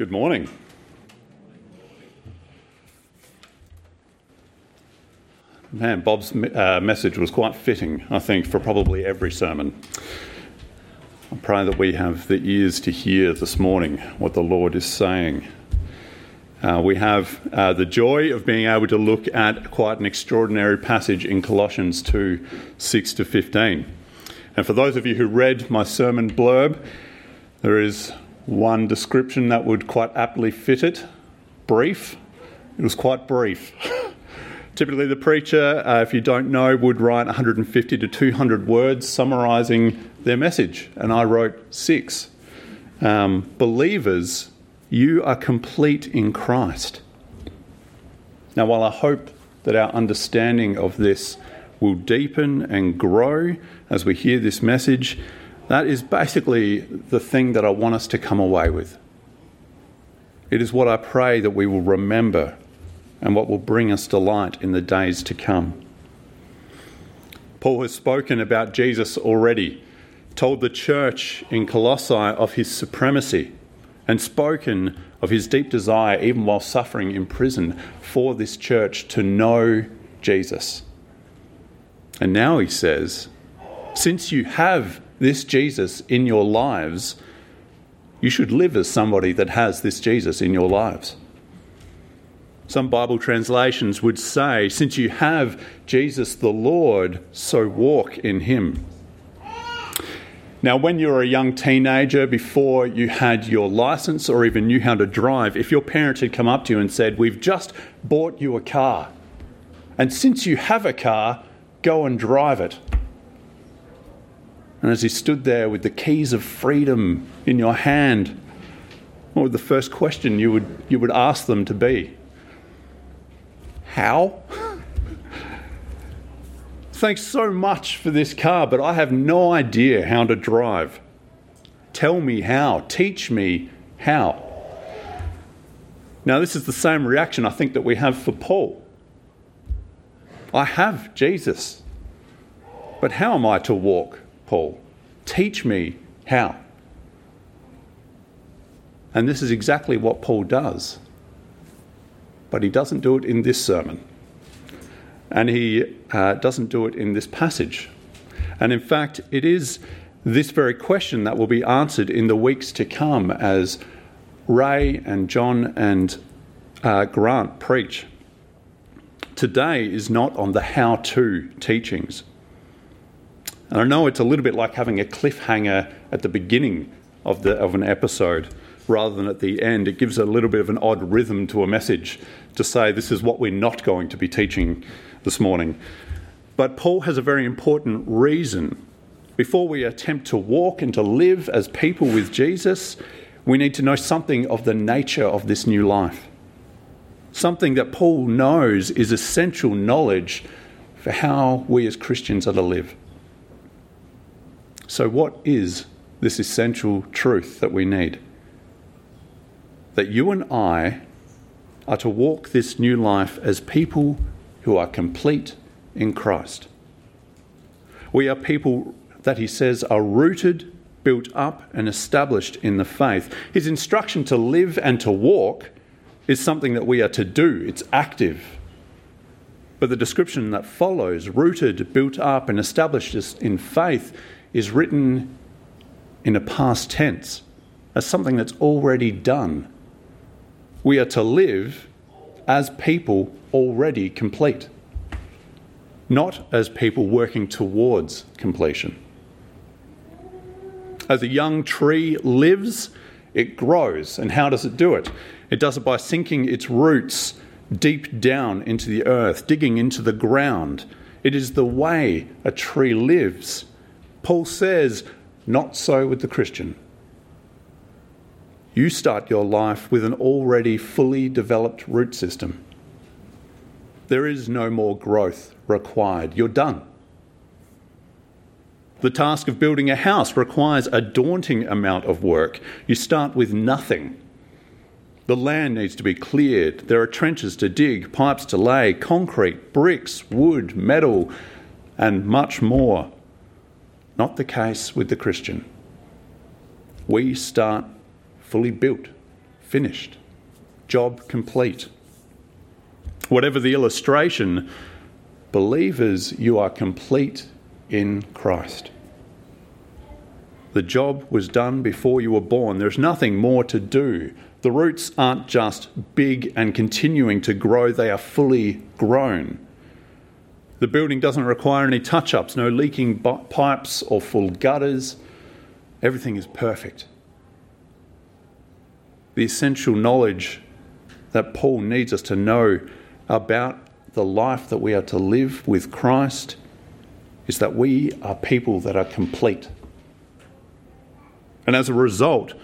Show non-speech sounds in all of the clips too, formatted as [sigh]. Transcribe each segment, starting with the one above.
Good morning. Man, Bob's uh, message was quite fitting, I think, for probably every sermon. I pray that we have the ears to hear this morning what the Lord is saying. Uh, we have uh, the joy of being able to look at quite an extraordinary passage in Colossians 2 6 to 15. And for those of you who read my sermon blurb, there is one description that would quite aptly fit it brief. It was quite brief. [laughs] Typically, the preacher, uh, if you don't know, would write 150 to 200 words summarizing their message, and I wrote six. Um, believers, you are complete in Christ. Now, while I hope that our understanding of this will deepen and grow as we hear this message, that is basically the thing that I want us to come away with. It is what I pray that we will remember and what will bring us delight in the days to come. Paul has spoken about Jesus already, told the church in Colossae of his supremacy, and spoken of his deep desire, even while suffering in prison, for this church to know Jesus. And now he says, since you have this Jesus in your lives, you should live as somebody that has this Jesus in your lives. Some Bible translations would say, since you have Jesus the Lord, so walk in him. Now, when you were a young teenager, before you had your license or even knew how to drive, if your parents had come up to you and said, We've just bought you a car, and since you have a car, go and drive it. And as he stood there with the keys of freedom in your hand, what would the first question you would, you would ask them to be? How? [laughs] Thanks so much for this car, but I have no idea how to drive. Tell me how. Teach me how. Now, this is the same reaction I think that we have for Paul. I have Jesus, but how am I to walk, Paul? Teach me how. And this is exactly what Paul does but he doesn't do it in this sermon. And he uh, doesn't do it in this passage. And in fact, it is this very question that will be answered in the weeks to come as Ray and John and uh, Grant preach. Today is not on the how to teachings. And I know it's a little bit like having a cliffhanger at the beginning of, the, of an episode rather than at the end. It gives a little bit of an odd rhythm to a message to say this is what we're not going to be teaching this morning. But Paul has a very important reason. Before we attempt to walk and to live as people with Jesus, we need to know something of the nature of this new life. Something that Paul knows is essential knowledge for how we as Christians are to live. So, what is this essential truth that we need? That you and I are to walk this new life as people who are complete in Christ. We are people that he says are rooted, built up, and established in the faith. His instruction to live and to walk is something that we are to do, it's active. But the description that follows, rooted, built up, and established in faith, is written in a past tense as something that's already done we are to live as people already complete, not as people working towards completion. As a young tree lives, it grows. And how does it do it? It does it by sinking its roots deep down into the earth, digging into the ground. It is the way a tree lives. Paul says, not so with the Christian. You start your life with an already fully developed root system. There is no more growth required. You're done. The task of building a house requires a daunting amount of work. You start with nothing. The land needs to be cleared. There are trenches to dig, pipes to lay, concrete, bricks, wood, metal, and much more. Not the case with the Christian. We start fully built, finished, job complete. Whatever the illustration, believers, you are complete in Christ. The job was done before you were born. There's nothing more to do. The roots aren't just big and continuing to grow, they are fully grown. The building doesn't require any touch ups, no leaking pipes or full gutters. Everything is perfect. The essential knowledge that Paul needs us to know about the life that we are to live with Christ is that we are people that are complete. And as a result,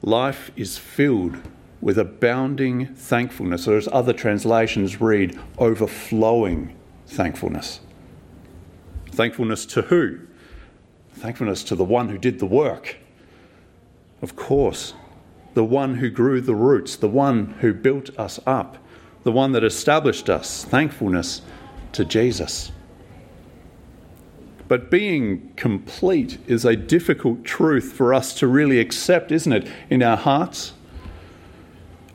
life is filled with abounding thankfulness, or as other translations read, overflowing thankfulness. Thankfulness to who? Thankfulness to the one who did the work. Of course, the one who grew the roots, the one who built us up, the one that established us. Thankfulness to Jesus. But being complete is a difficult truth for us to really accept, isn't it, in our hearts?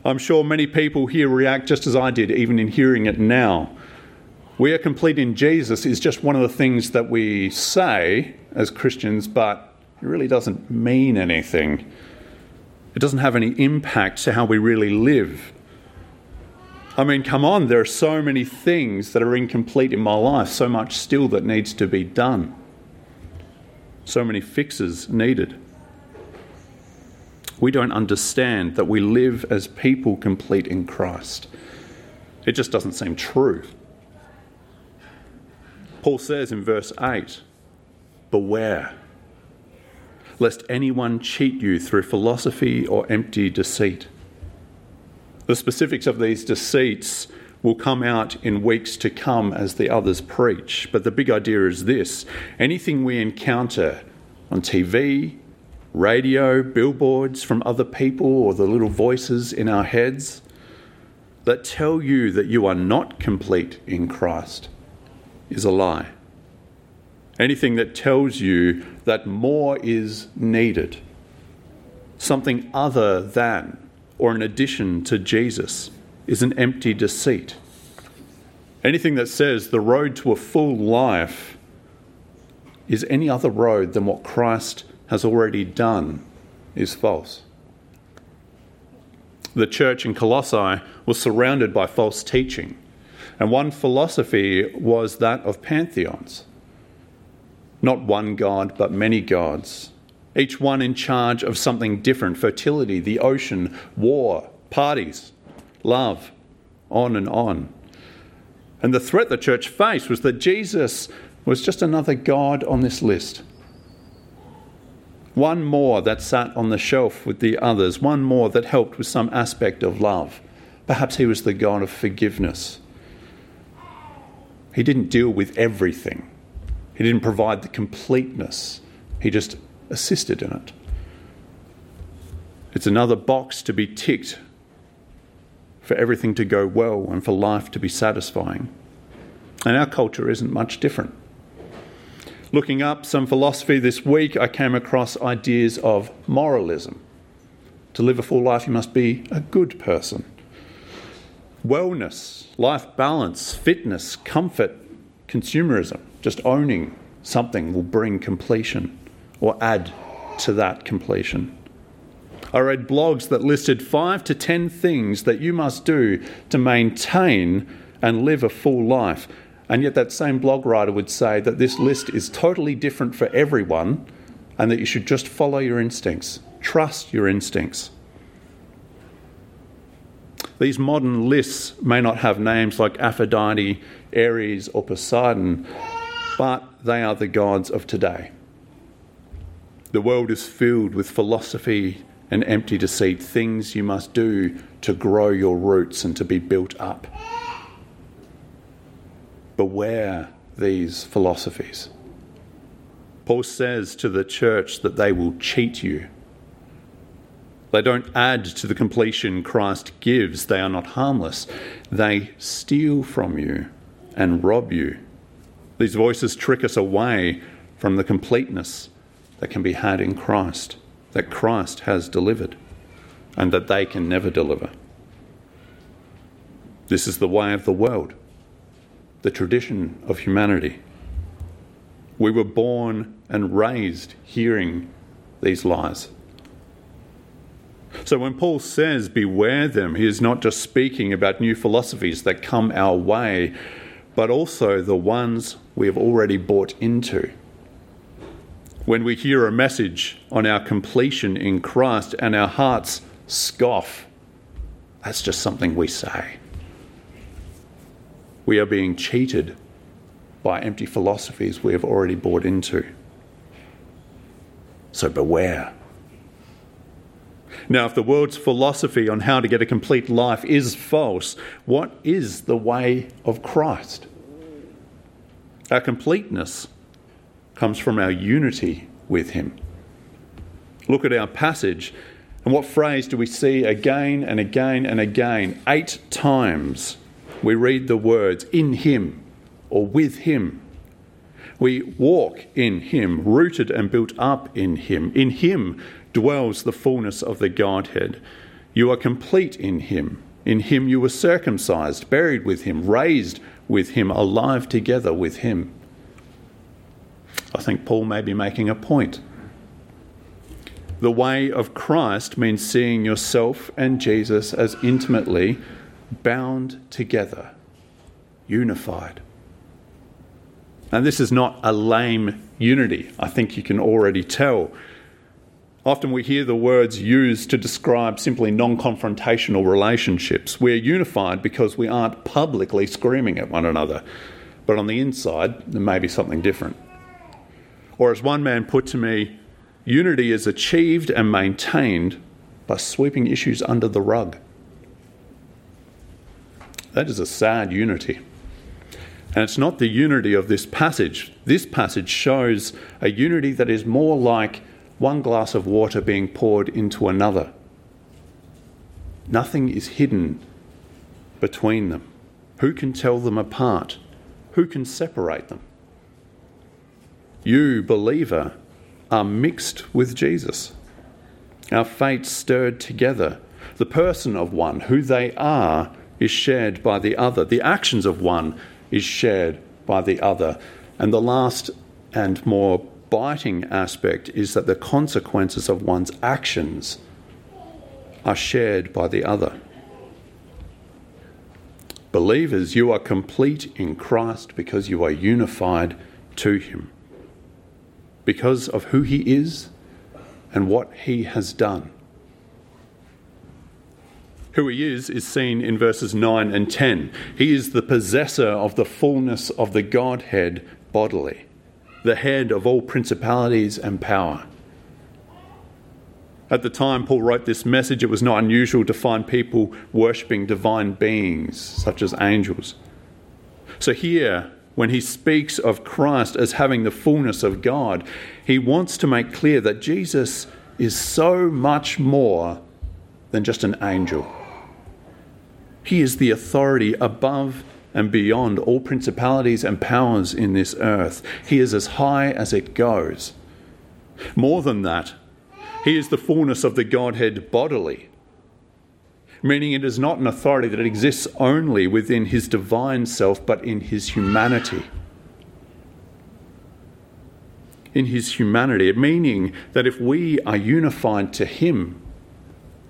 I'm sure many people here react just as I did, even in hearing it now. We are complete in Jesus is just one of the things that we say as Christians, but it really doesn't mean anything. It doesn't have any impact to how we really live. I mean, come on, there are so many things that are incomplete in my life, so much still that needs to be done, so many fixes needed. We don't understand that we live as people complete in Christ. It just doesn't seem true. Paul says in verse 8, Beware, lest anyone cheat you through philosophy or empty deceit the specifics of these deceits will come out in weeks to come as the others preach. But the big idea is this anything we encounter on TV, radio, billboards from other people, or the little voices in our heads that tell you that you are not complete in Christ is a lie. Anything that tells you that more is needed, something other than or in addition to Jesus is an empty deceit. Anything that says the road to a full life is any other road than what Christ has already done is false. The church in Colossae was surrounded by false teaching, and one philosophy was that of pantheons. Not one God, but many gods each one in charge of something different fertility, the ocean, war, parties, love, on and on. And the threat the church faced was that Jesus was just another God on this list. One more that sat on the shelf with the others, one more that helped with some aspect of love. Perhaps he was the God of forgiveness. He didn't deal with everything, he didn't provide the completeness. He just assisted in it. It's another box to be ticked for everything to go well and for life to be satisfying. And our culture isn't much different. Looking up some philosophy this week, I came across ideas of moralism. To live a full life, you must be a good person. Wellness, life balance, fitness, comfort, consumerism, just owning something will bring completion or add to that completion. I read blogs that listed five to ten things that you must do to maintain and live a full life. And yet, that same blog writer would say that this list is totally different for everyone and that you should just follow your instincts, trust your instincts. These modern lists may not have names like Aphrodite, Ares, or Poseidon, but they are the gods of today. The world is filled with philosophy and empty deceit, things you must do to grow your roots and to be built up. Beware these philosophies. Paul says to the church that they will cheat you. They don't add to the completion Christ gives. They are not harmless. They steal from you and rob you. These voices trick us away from the completeness that can be had in Christ, that Christ has delivered. and that they can never deliver. This is the way of the world, the tradition of humanity. We were born and raised hearing these lies. So when Paul says, beware them, he is not just speaking about new philosophies that come our way, but also the ones we have already bought into. When we hear a message on our completion in Christ and our hearts scoff, that's just something we say. We are being cheated by empty philosophies we have already bought into. So beware. Now, if the world's philosophy on how to get a complete life is false, what is the way of Christ? Our completeness comes from our unity with Him. Look at our passage, and what phrase do we see again and again and again? Eight times we read the words in Him or with Him. We walk in Him, rooted and built up in Him. In Him dwells the fullness of the Godhead. You are complete in Him. In Him you were circumcised, buried with Him, raised with Him, alive together with Him. I think Paul may be making a point. The way of Christ means seeing yourself and Jesus as intimately bound together, unified. And this is not a lame unity. I think you can already tell. Often we hear the words used to describe simply non confrontational relationships. We're unified because we aren't publicly screaming at one another, but on the inside, there may be something different. Or, as one man put to me, unity is achieved and maintained by sweeping issues under the rug. That is a sad unity. And it's not the unity of this passage. This passage shows a unity that is more like one glass of water being poured into another. Nothing is hidden between them. Who can tell them apart? Who can separate them? You, believer, are mixed with Jesus. Our fates stirred together. The person of one, who they are, is shared by the other. The actions of one is shared by the other. And the last and more biting aspect is that the consequences of one's actions are shared by the other. Believers, you are complete in Christ because you are unified to Him, because of who He is and what He has done. Who he is is seen in verses 9 and 10. He is the possessor of the fullness of the Godhead bodily, the head of all principalities and power. At the time Paul wrote this message, it was not unusual to find people worshipping divine beings, such as angels. So, here, when he speaks of Christ as having the fullness of God, he wants to make clear that Jesus is so much more than just an angel. He is the authority above and beyond all principalities and powers in this earth. He is as high as it goes. More than that, he is the fullness of the Godhead bodily, meaning it is not an authority that exists only within his divine self, but in his humanity. In his humanity, meaning that if we are unified to him,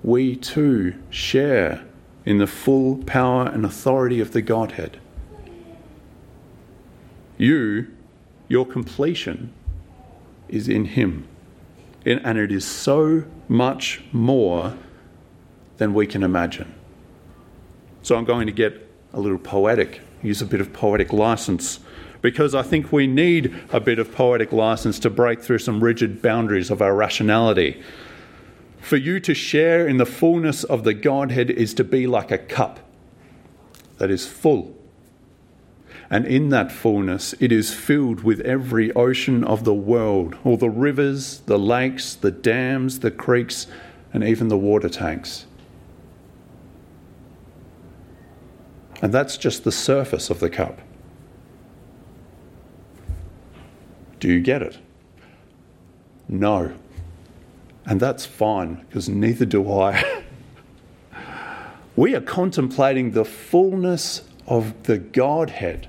we too share in the full power and authority of the Godhead. You, your completion, is in Him. And it is so much more than we can imagine. So I'm going to get a little poetic, use a bit of poetic license, because I think we need a bit of poetic license to break through some rigid boundaries of our rationality. For you to share in the fullness of the Godhead is to be like a cup that is full. And in that fullness, it is filled with every ocean of the world, all the rivers, the lakes, the dams, the creeks, and even the water tanks. And that's just the surface of the cup. Do you get it? No. And that's fine because neither do I. We are contemplating the fullness of the Godhead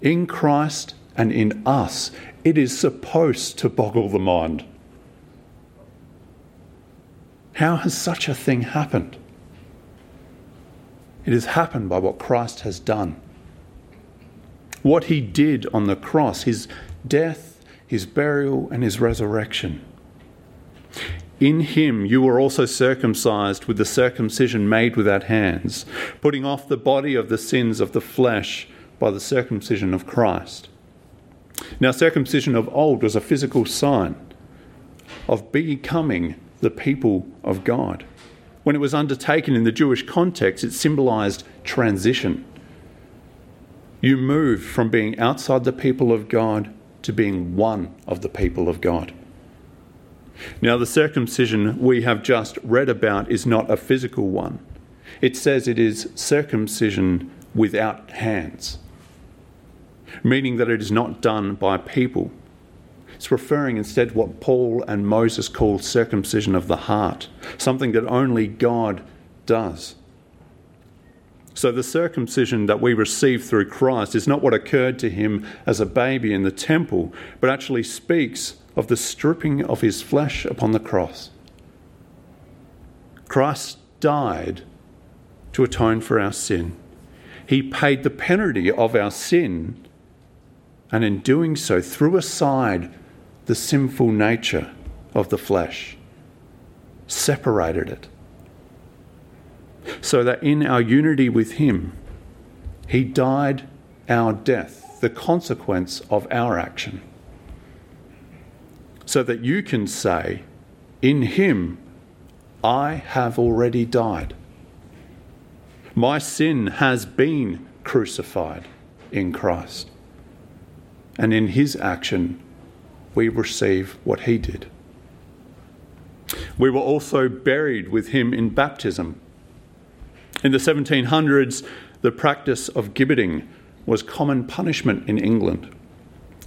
in Christ and in us. It is supposed to boggle the mind. How has such a thing happened? It has happened by what Christ has done. What he did on the cross, his death, his burial, and his resurrection. In him you were also circumcised with the circumcision made without hands, putting off the body of the sins of the flesh by the circumcision of Christ. Now, circumcision of old was a physical sign of becoming the people of God. When it was undertaken in the Jewish context, it symbolized transition. You move from being outside the people of God to being one of the people of God. Now, the circumcision we have just read about is not a physical one. It says it is circumcision without hands, meaning that it is not done by people. It's referring instead what Paul and Moses called circumcision of the heart, something that only God does. So, the circumcision that we receive through Christ is not what occurred to him as a baby in the temple, but actually speaks of the stripping of his flesh upon the cross. Christ died to atone for our sin. He paid the penalty of our sin, and in doing so, threw aside the sinful nature of the flesh, separated it, so that in our unity with Him, He died our death, the consequence of our action, so that you can say, In Him, I have already died. My sin has been crucified in Christ. And in his action, we receive what he did. We were also buried with him in baptism. In the 1700s, the practice of gibbeting was common punishment in England.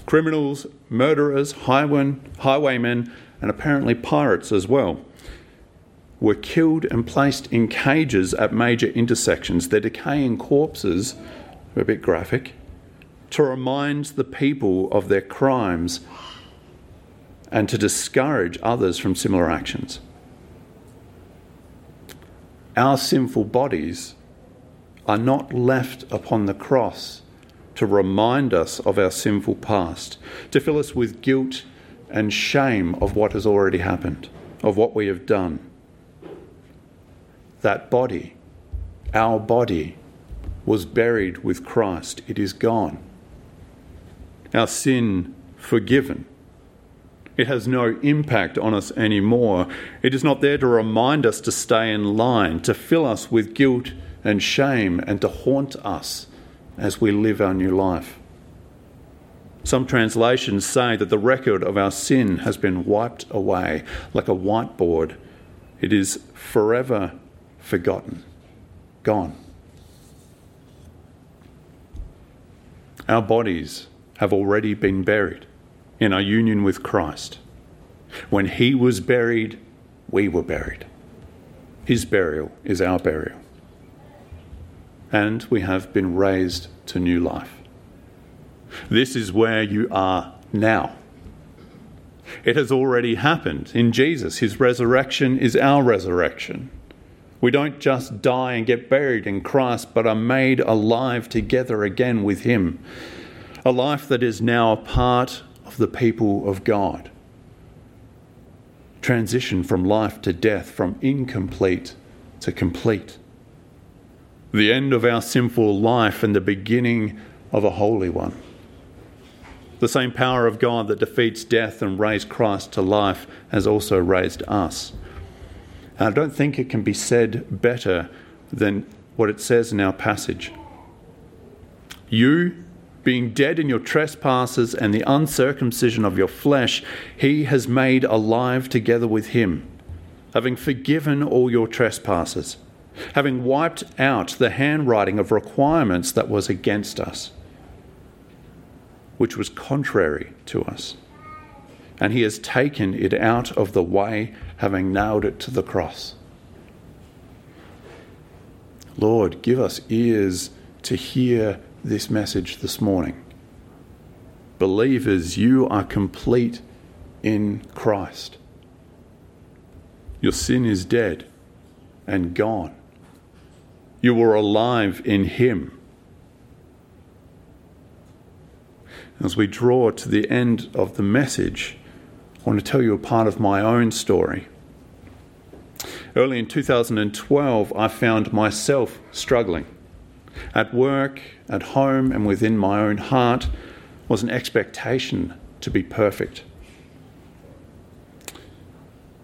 Criminals, murderers, highwaymen, and apparently pirates as well were killed and placed in cages at major intersections. Their decaying corpses were a bit graphic to remind the people of their crimes and to discourage others from similar actions. Our sinful bodies are not left upon the cross to remind us of our sinful past, to fill us with guilt and shame of what has already happened, of what we have done. That body, our body, was buried with Christ. It is gone. Our sin forgiven it has no impact on us anymore. It is not there to remind us to stay in line, to fill us with guilt and shame, and to haunt us as we live our new life. Some translations say that the record of our sin has been wiped away like a whiteboard. It is forever forgotten, gone. Our bodies have already been buried in our union with Christ. When he was buried, we were buried. His burial is our burial. And we have been raised to new life. This is where you are now. It has already happened in Jesus. His resurrection is our resurrection. We don't just die and get buried in Christ, but are made alive together again with Him. A life that is now a part of the people of God. Transition from life to death, from incomplete to complete. The end of our sinful life and the beginning of a holy one. The same power of God that defeats death and raised Christ to life has also raised us. And I don't think it can be said better than what it says in our passage. You being dead in your trespasses and the uncircumcision of your flesh, he has made alive together with him, having forgiven all your trespasses, having wiped out the handwriting of requirements that was against us, which was contrary to us. And he has taken it out of the way, having nailed it to the cross. Lord, give us ears to hear this message this morning. Believers, you are complete in Christ. Your sin is dead and gone. You were alive in Him. As we draw to the end of the message, I want to tell you a part of my own story. Early in 2012, I found myself struggling. At work, at home, and within my own heart was an expectation to be perfect.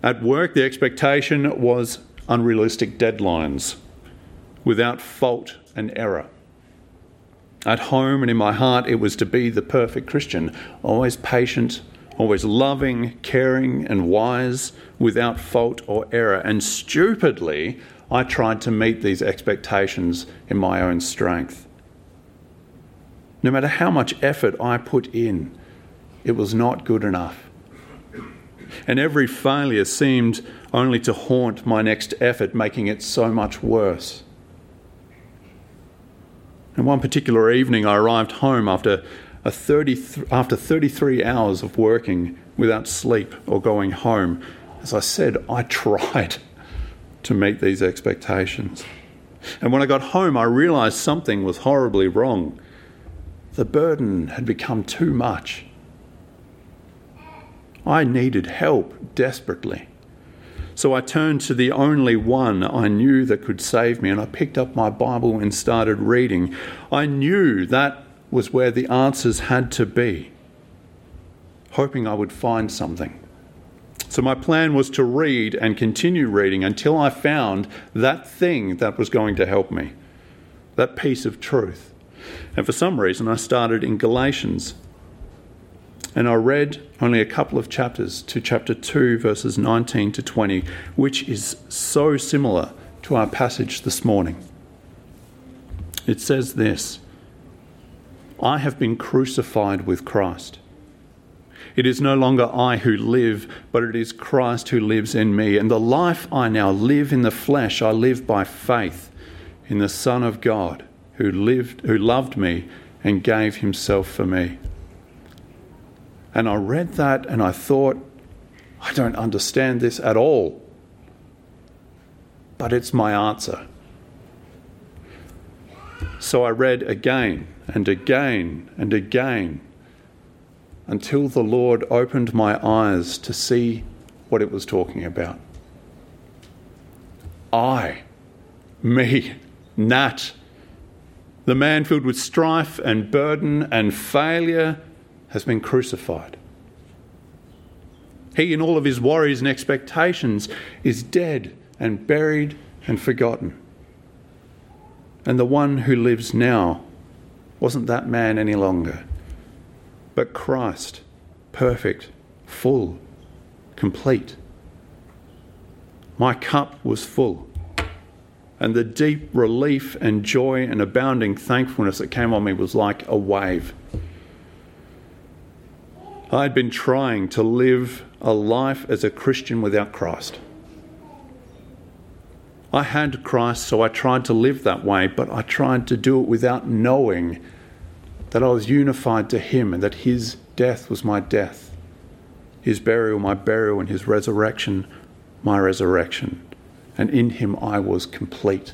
At work, the expectation was unrealistic deadlines without fault and error. At home and in my heart, it was to be the perfect Christian, always patient, always loving, caring, and wise, without fault or error. And stupidly, I tried to meet these expectations in my own strength. No matter how much effort I put in, it was not good enough. And every failure seemed only to haunt my next effort, making it so much worse. And one particular evening, I arrived home after, a 30 th- after 33 hours of working without sleep or going home. As I said, I [laughs] tried to meet these expectations. And when I got home, I realized something was horribly wrong. The burden had become too much. I needed help desperately. So I turned to the only one I knew that could save me, and I picked up my Bible and started reading. I knew that was where the answers had to be, hoping I would find something. So my plan was to read and continue reading until I found that thing that was going to help me, that piece of truth. And for some reason, I started in Galatians and I read only a couple of chapters to chapter 2, verses 19 to 20, which is so similar to our passage this morning. It says this I have been crucified with Christ. It is no longer I who live, but it is Christ who lives in me. And the life I now live in the flesh, I live by faith in the Son of God who lived who loved me and gave himself for me. And I read that and I thought, I don't understand this at all. But it's my answer. So I read again and again and again until the Lord opened my eyes to see what it was talking about. I, me, Nat, the man filled with strife and burden and failure has been crucified. He, in all of his worries and expectations, is dead and buried and forgotten. And the one who lives now wasn't that man any longer, but Christ, perfect, full, complete. My cup was full, and the deep relief and joy and abounding thankfulness that came on me was like a wave. I'd been trying to live a life as a Christian without Christ. I had Christ, so I tried to live that way, but I tried to do it without knowing that I was unified to Him and that His death was my death, His burial my burial, and His resurrection my resurrection. And in Him I was complete.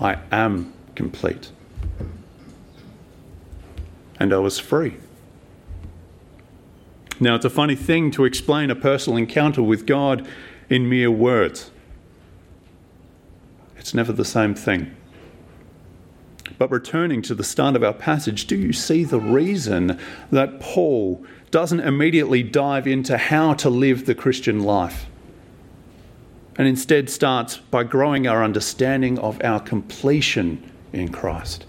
I am complete. And I was free. Now, it's a funny thing to explain a personal encounter with God in mere words. It's never the same thing. But returning to the start of our passage, do you see the reason that Paul doesn't immediately dive into how to live the Christian life? And instead starts by growing our understanding of our completion in Christ.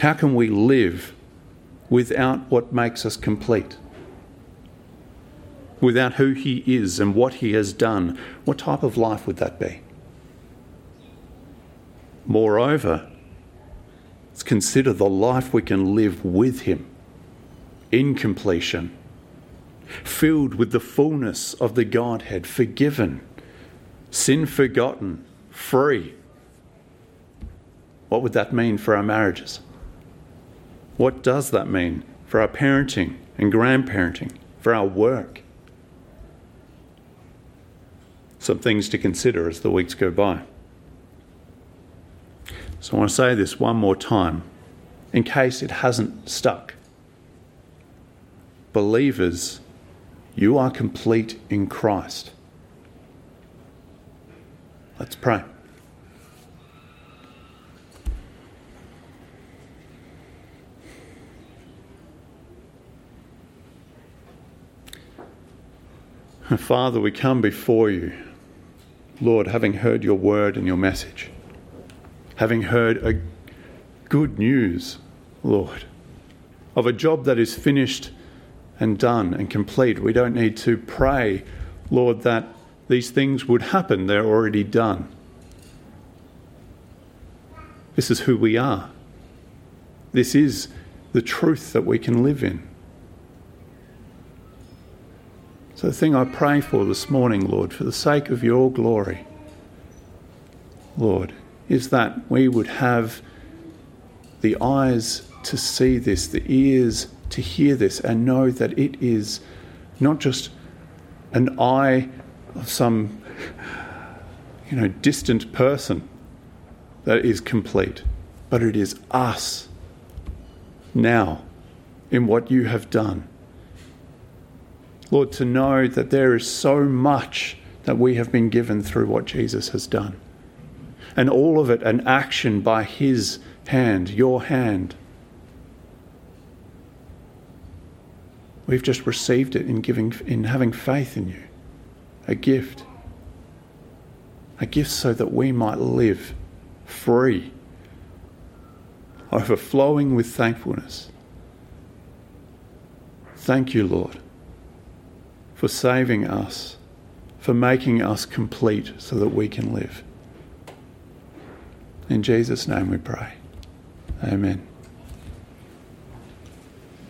How can we live without what makes us complete. Without who He is and what He has done, what type of life would that be? Moreover, let's consider the life we can live with Him in completion, filled with the fullness of the Godhead, forgiven, sin forgotten, free. What would that mean for our marriages? What does that mean for our parenting and grandparenting, for our work? Some things to consider as the weeks go by. So I want to say this one more time in case it hasn't stuck. Believers, you are complete in Christ. Let's pray. Father, we come before you, Lord, having heard your word and your message, having heard a good news, Lord, of a job that is finished and done and complete. We don't need to pray, Lord, that these things would happen. They're already done. This is who we are. This is the truth that we can live in. So, the thing I pray for this morning, Lord, for the sake of your glory, Lord, is that we would have the eyes to see this, the ears to hear this, and know that it is not just an eye of some you know distant person that is complete, but it is us now in what you have done. Lord, to know that there is so much that we have been given through what Jesus has done. And all of it an action by His hand, your hand. We've just received it in giving in having faith in you a gift. A gift so that we might live free, overflowing with thankfulness. Thank you, Lord, for saving us, for making us complete so that we can live. In Jesus' name we pray. Amen.